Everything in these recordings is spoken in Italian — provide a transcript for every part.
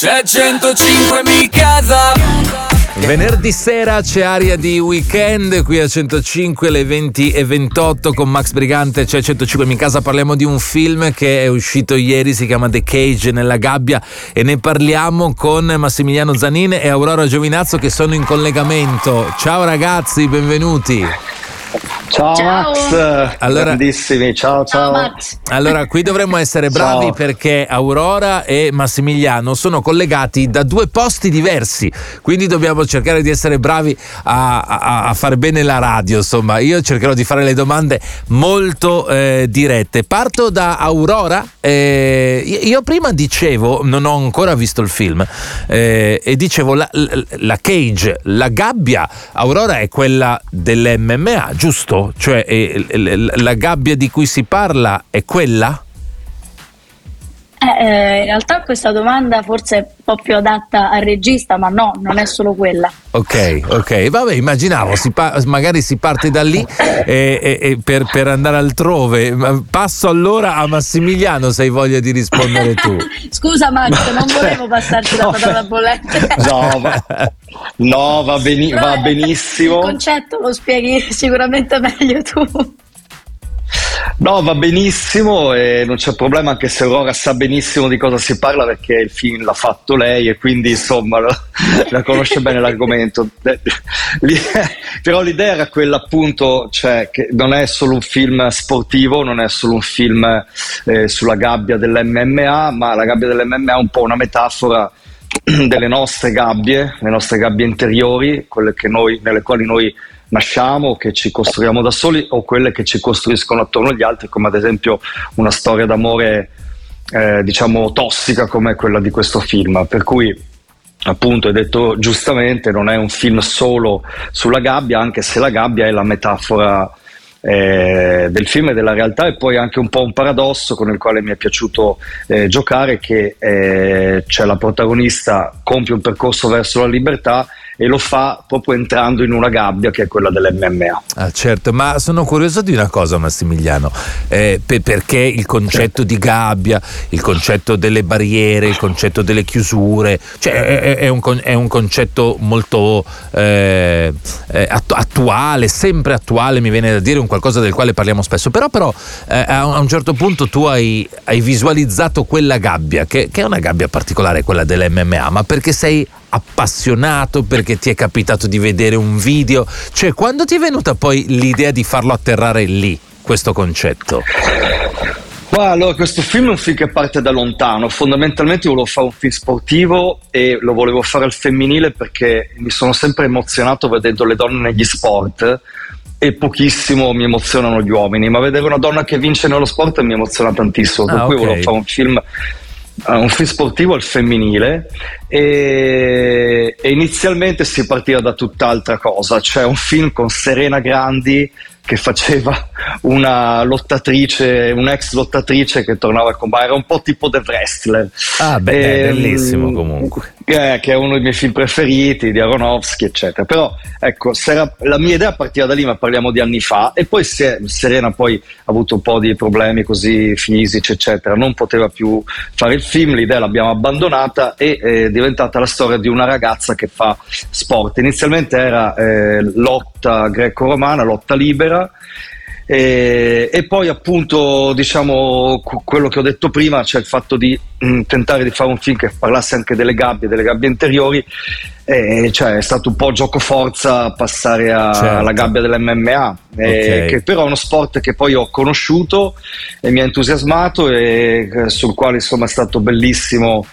C'è 105 mi casa. Venerdì sera c'è aria di weekend qui a 105 le 20 e 28 con Max Brigante c'è 105 in casa. Parliamo di un film che è uscito ieri si chiama The Cage nella gabbia e ne parliamo con Massimiliano Zanin e Aurora Giovinazzo che sono in collegamento. Ciao ragazzi benvenuti Ciao, ciao. Max, allora, grandissimi, ciao ciao. ciao allora, qui dovremmo essere bravi ciao. perché Aurora e Massimiliano sono collegati da due posti diversi, quindi dobbiamo cercare di essere bravi a, a, a fare bene la radio. Insomma, io cercherò di fare le domande molto eh, dirette. Parto da Aurora. Eh, io prima dicevo, non ho ancora visto il film, eh, e dicevo la, la, la cage, la gabbia, Aurora è quella dell'MMA, giusto? Cioè eh, la gabbia di cui si parla è quella? Eh, eh, in realtà questa domanda forse è un po' più adatta al regista, ma no, non è solo quella. Ok, ok, vabbè, immaginavo, si pa- magari si parte da lì e, e, e per, per, andare altrove. Passo allora a Massimiliano se hai voglia di rispondere tu. Scusa Max, non volevo passarti la patata bollente. no, va, no, va, beni- va benissimo. Il concetto lo spieghi sicuramente meglio tu. No, va benissimo e non c'è problema anche se Aurora sa benissimo di cosa si parla perché il film l'ha fatto lei e quindi insomma la conosce bene l'argomento. Però l'idea era quella appunto, cioè che non è solo un film sportivo, non è solo un film eh, sulla gabbia dell'MMA, ma la gabbia dell'MMA è un po' una metafora delle nostre gabbie, le nostre gabbie interiori, quelle noi, nelle quali noi nasciamo, che ci costruiamo da soli o quelle che ci costruiscono attorno agli altri, come ad esempio una storia d'amore eh, diciamo tossica come quella di questo film. Per cui appunto hai detto giustamente non è un film solo sulla gabbia, anche se la gabbia è la metafora eh, del film e della realtà e poi anche un po' un paradosso con il quale mi è piaciuto eh, giocare che eh, c'è la protagonista compie un percorso verso la libertà e lo fa proprio entrando in una gabbia che è quella dell'MMA. Ah, certo, ma sono curioso di una cosa Massimiliano, eh, per, perché il concetto di gabbia, il concetto delle barriere, il concetto delle chiusure, cioè è, è, un, è un, concetto molto eh, eh attuale, sempre attuale, mi viene da dire, un qualcosa del quale parliamo spesso, però, però eh, a un certo punto tu hai, hai visualizzato quella gabbia, che, che è una gabbia particolare, quella dell'MMA, ma perché sei appassionato perché ti è capitato di vedere un video? Cioè, quando ti è venuta poi l'idea di farlo atterrare lì, questo concetto? Well, allora, questo film è un film che parte da lontano. Fondamentalmente volevo fare un film sportivo e lo volevo fare al femminile perché mi sono sempre emozionato vedendo le donne negli sport e pochissimo mi emozionano gli uomini, ma vedere una donna che vince nello sport mi emoziona tantissimo. Per ah, cui okay. volevo fare un film un film sportivo al femminile e, e, inizialmente si partiva da tutt'altra cosa, cioè un film con Serena Grandi che faceva una lottatrice, un'ex lottatrice che tornava a combattere, era un po' tipo The Wrestler. Ah, beh, e, ehm, bellissimo comunque. Eh, che è uno dei miei film preferiti, di Aronofsky, eccetera. Però, ecco, era, la mia idea partiva da lì, ma parliamo di anni fa, e poi è, Serena poi ha avuto un po' di problemi così fisici, eccetera, non poteva più fare il film, l'idea l'abbiamo abbandonata e è diventata la storia di una ragazza che fa sport. Inizialmente era eh, lotta greco-romana, lotta libera, e, e, poi appunto diciamo quello che ho detto prima, cioè il fatto di mh, mm, tentare di fare un film che parlasse anche delle gabbie, delle gabbie interiori, e, cioè, è stato un po' gioco forza passare a, certo. alla gabbia dell'MMA, okay. che però è uno sport che poi ho conosciuto e mi ha entusiasmato e eh, sul quale insomma è stato bellissimo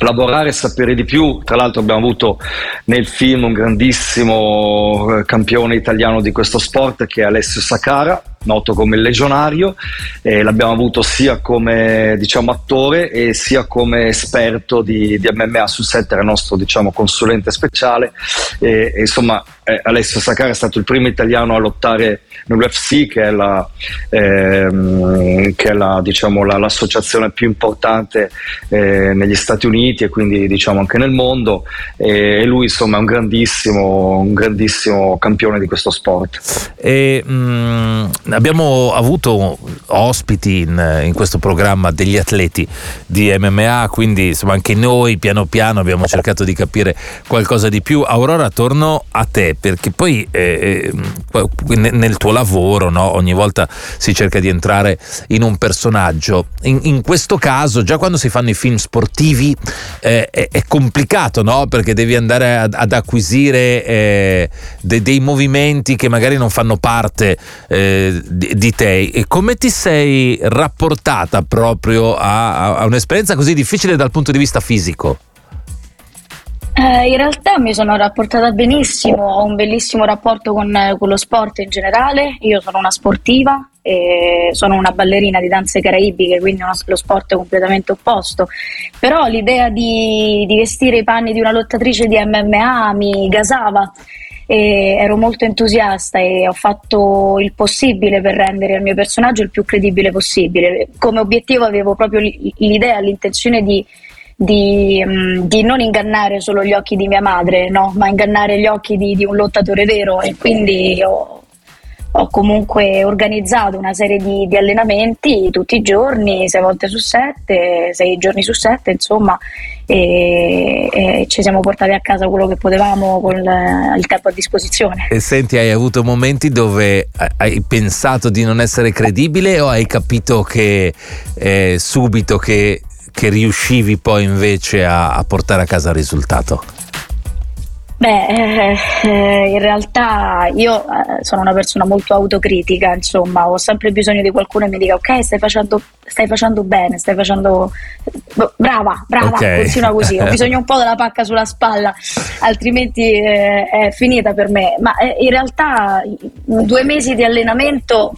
lavorare e sapere di più. Tra l'altro abbiamo avuto nel film un grandissimo eh, campione italiano di questo sport che è Alessio Sacara, noto come il Legionario, e l'abbiamo avuto sia come diciamo, attore e sia come esperto di, di MMA sul set, era il nostro diciamo, consulente speciale. E, e insomma, eh, Alessio Sacara è stato il primo italiano a lottare nell'UFC, che è, la, ehm, che è la, diciamo, la, l'associazione più importante eh, negli Stati Uniti e quindi diciamo, anche nel mondo. E lui insomma è un grandissimo, un grandissimo campione di questo sport. E, mh, mm, abbiamo avuto ospiti in, in, questo programma degli atleti di MMA, quindi insomma anche noi piano piano abbiamo cercato di capire qualcosa di più. Aurora, torno a te perché poi eh, eh nel tuo lavoro no, ogni volta si cerca di entrare in un personaggio. In, in questo caso, già quando si fanno i film sportivi eh, è, è, complicato no? perché devi andare ad, ad acquisire eh, de, dei movimenti che magari non fanno parte eh, di, te. E come ti sei rapportata proprio a, a un'esperienza così difficile dal punto di vista fisico? Eh, in realtà mi sono rapportata benissimo, ho un bellissimo rapporto con, con, lo sport in generale, io sono una sportiva, sono una ballerina di danze caraibiche, quindi uno, lo sport è completamente opposto, però l'idea di, di vestire i panni di una lottatrice di MMA mi gasava e ero molto entusiasta e ho fatto il possibile per rendere il mio personaggio il più credibile possibile. Come obiettivo avevo proprio l'idea, l'intenzione di, di, mm, di non ingannare solo gli occhi di mia madre, no? ma ingannare gli occhi di, di un lottatore vero e quindi ho, ho comunque organizzato una serie di, di, allenamenti tutti i giorni, sei volte su sette, sei giorni su sette, insomma, e, e ci siamo portati a casa quello che potevamo con il tempo a disposizione. E senti, hai avuto momenti dove hai pensato di non essere credibile o hai capito che eh, subito che, che, riuscivi poi invece a, a portare a casa il risultato? Beh, eh, eh, in realtà io eh, sono una persona molto autocritica, insomma, ho sempre bisogno di qualcuno che mi dica ok, stai facendo, stai facendo bene, stai facendo... Brava, brava, okay. continua così, ho bisogno un po' della pacca sulla spalla, altrimenti eh, è finita per me. Ma in realtà due mesi di allenamento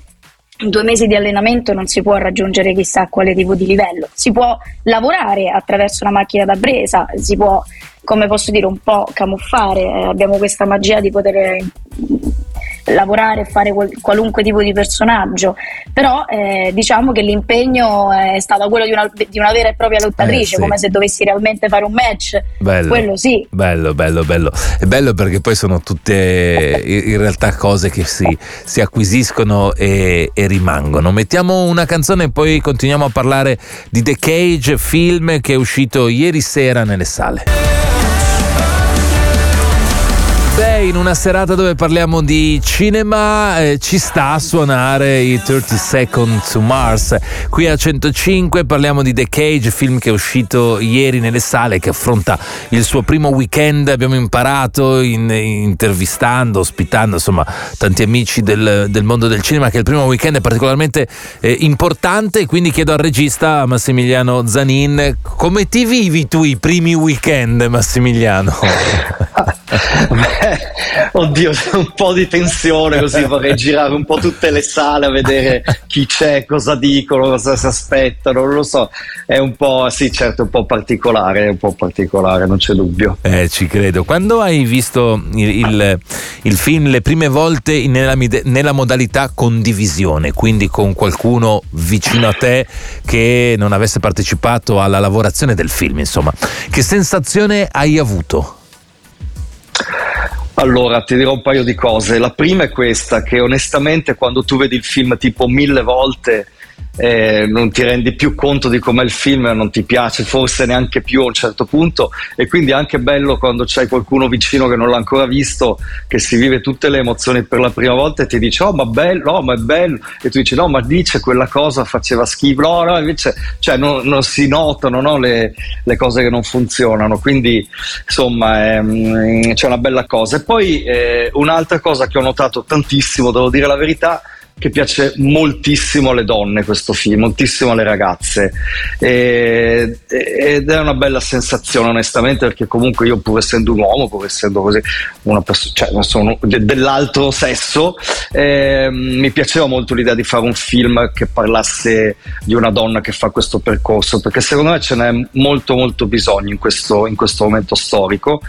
in due mesi di allenamento non si può raggiungere chissà quale tipo di livello. Si può lavorare attraverso una macchina da presa, si può come posso dire, un po' camuffare, eh, abbiamo questa magia di poter lavorare e fare qual- qualunque tipo di personaggio, però eh, diciamo che l'impegno è stato quello di una, di una vera e propria lottatrice, eh, sì. come se dovessi realmente fare un match. Bello, quello sì. Bello, bello, bello. È bello perché poi sono tutte in realtà cose che si, si acquisiscono e, e rimangono. Mettiamo una canzone e poi continuiamo a parlare di The Cage, film che è uscito ieri sera nelle sale. Beh, in una serata dove parliamo di cinema eh, ci sta a suonare i 30 Seconds to Mars. Qui a 105 parliamo di The Cage, film che è uscito ieri nelle sale, che affronta il suo primo weekend. Abbiamo imparato in, intervistando, ospitando insomma tanti amici del, del, mondo del cinema che il primo weekend è particolarmente eh, importante. Quindi chiedo al regista Massimiliano Zanin come ti vivi tu i primi weekend, Massimiliano? Oddio, un po' di tensione così vorrei girare un po' tutte le sale a vedere chi c'è, cosa dicono, cosa si aspettano, non lo so. È un po', sì, certo, un po' particolare, un po' particolare, non c'è dubbio. Eh, ci credo. Quando hai visto il, il, il film le prime volte nella, nella modalità condivisione, quindi con qualcuno vicino a te che non avesse partecipato alla lavorazione del film, insomma, che sensazione hai avuto? Allora, ti dirò un paio di cose. La prima è questa, che onestamente quando tu vedi il film tipo mille volte eh, non ti rendi più conto di com'è il film, non ti piace forse neanche più a un certo punto. E quindi è anche bello quando c'è qualcuno vicino che non l'ha ancora visto, che si vive tutte le emozioni per la prima volta e ti dice oh ma bello, oh ma è bello. E tu dici no ma dice quella cosa faceva schifo, no no invece cioè, non, non si notano no, le, le, cose che non funzionano, quindi insomma è, mm, c'è una bella cosa. E poi eh, un'altra cosa che ho notato tantissimo, devo dire la verità, che piace moltissimo alle donne questo film, moltissimo alle ragazze. E, ed è una bella sensazione onestamente perché comunque io pur essendo un uomo, pur essendo così una persona, cioè sono de- dell'altro sesso, eh, mi piaceva molto l'idea di fare un film che parlasse di una donna che fa questo percorso perché secondo me ce n'è molto molto bisogno in questo, in questo momento storico.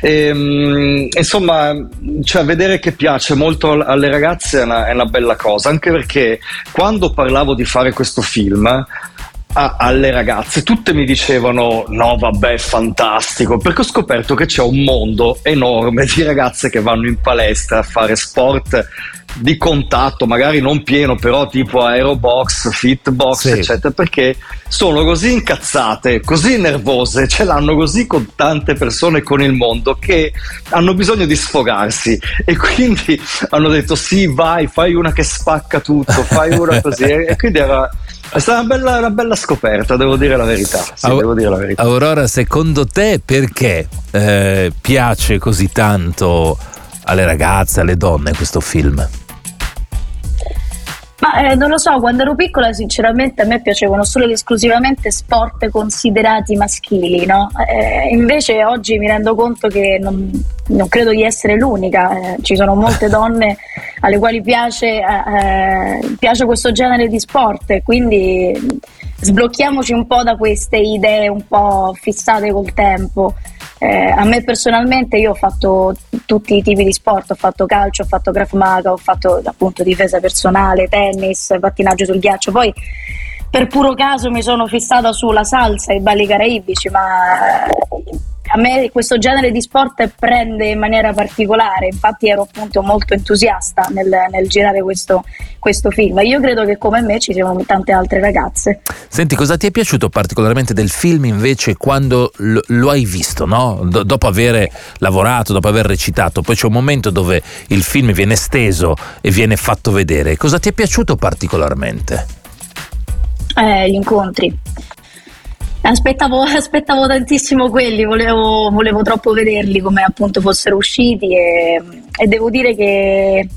E, insomma cioè, vedere che piace molto alle ragazze è una, è una bella cosa, anche perché quando parlavo di fare questo film a, alle ragazze, tutte mi dicevano no vabbè fantastico, perché ho scoperto che c'è un mondo enorme di ragazze che vanno in palestra a fare sport di contatto, magari non pieno, però tipo aerobox, fitbox, sì. eccetera, perché sono così incazzate, così nervose, ce l'hanno così con tante persone, con il mondo, che hanno bisogno di sfogarsi e quindi hanno detto sì, vai, fai una che spacca tutto, fai una così. e quindi era è stata una bella, una bella, scoperta, devo dire la verità. Sì, Au- devo dire la verità. Aurora, secondo te perché eh, piace così tanto alle ragazze, alle donne questo film? Ma eh, non lo so, quando ero piccola sinceramente a me piacevano solo ed esclusivamente sport considerati maschili, no? Eh, invece oggi mi rendo conto che non, non credo di essere l'unica, eh, ci sono molte donne alle quali piace, eh, eh, piace questo genere di sport, quindi sblocchiamoci un po' da queste idee un po' fissate col tempo. Eh, a me personalmente io ho fatto tutti i tipi di sport, ho fatto calcio, ho fatto Graf Maga, ho fatto appunto difesa personale, tennis, pattinaggio sul ghiaccio, poi per puro caso mi sono fissata sulla salsa e i balli caraibici, ma a me questo genere di sport prende in maniera particolare, infatti ero appunto molto entusiasta nel, nel girare questo, questo, film. Io credo che come me ci siano tante altre ragazze. Senti, cosa ti è piaciuto particolarmente del film invece quando lo, lo hai visto, no? D- dopo aver lavorato, dopo aver recitato, poi c'è un momento dove il film viene steso e viene fatto vedere. Cosa ti è piaciuto particolarmente? Eh, gli incontri Aspettavo, aspettavo, tantissimo quelli, volevo, volevo, troppo vederli come appunto fossero usciti e, e devo dire che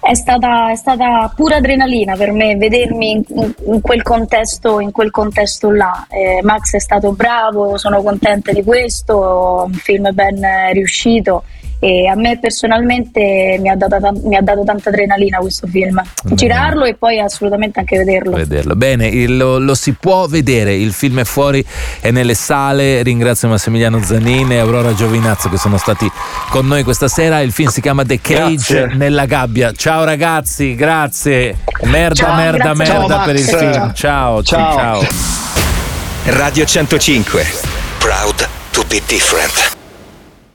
è stata, è stata, pura adrenalina per me vedermi in, in, quel, contesto, in quel contesto là. Eh, Max è stato bravo, sono contenta di questo, un film ben riuscito e a me personalmente mi ha, dato, mi ha dato tanta adrenalina questo film. Bene. Girarlo e poi assolutamente anche vederlo. Vederlo. Bene, il, lo, lo, si può vedere, il film è fuori, è nelle sale. Ringrazio Massimiliano Zanini e Aurora Giovinazzo che sono stati con noi questa sera. Il film si chiama The Cage grazie. nella gabbia. Ciao ragazzi, grazie. Merda, ciao, merda, grazie. merda ciao, per il film. Ciao, ciao. ciao. Radio 105. Proud to be different.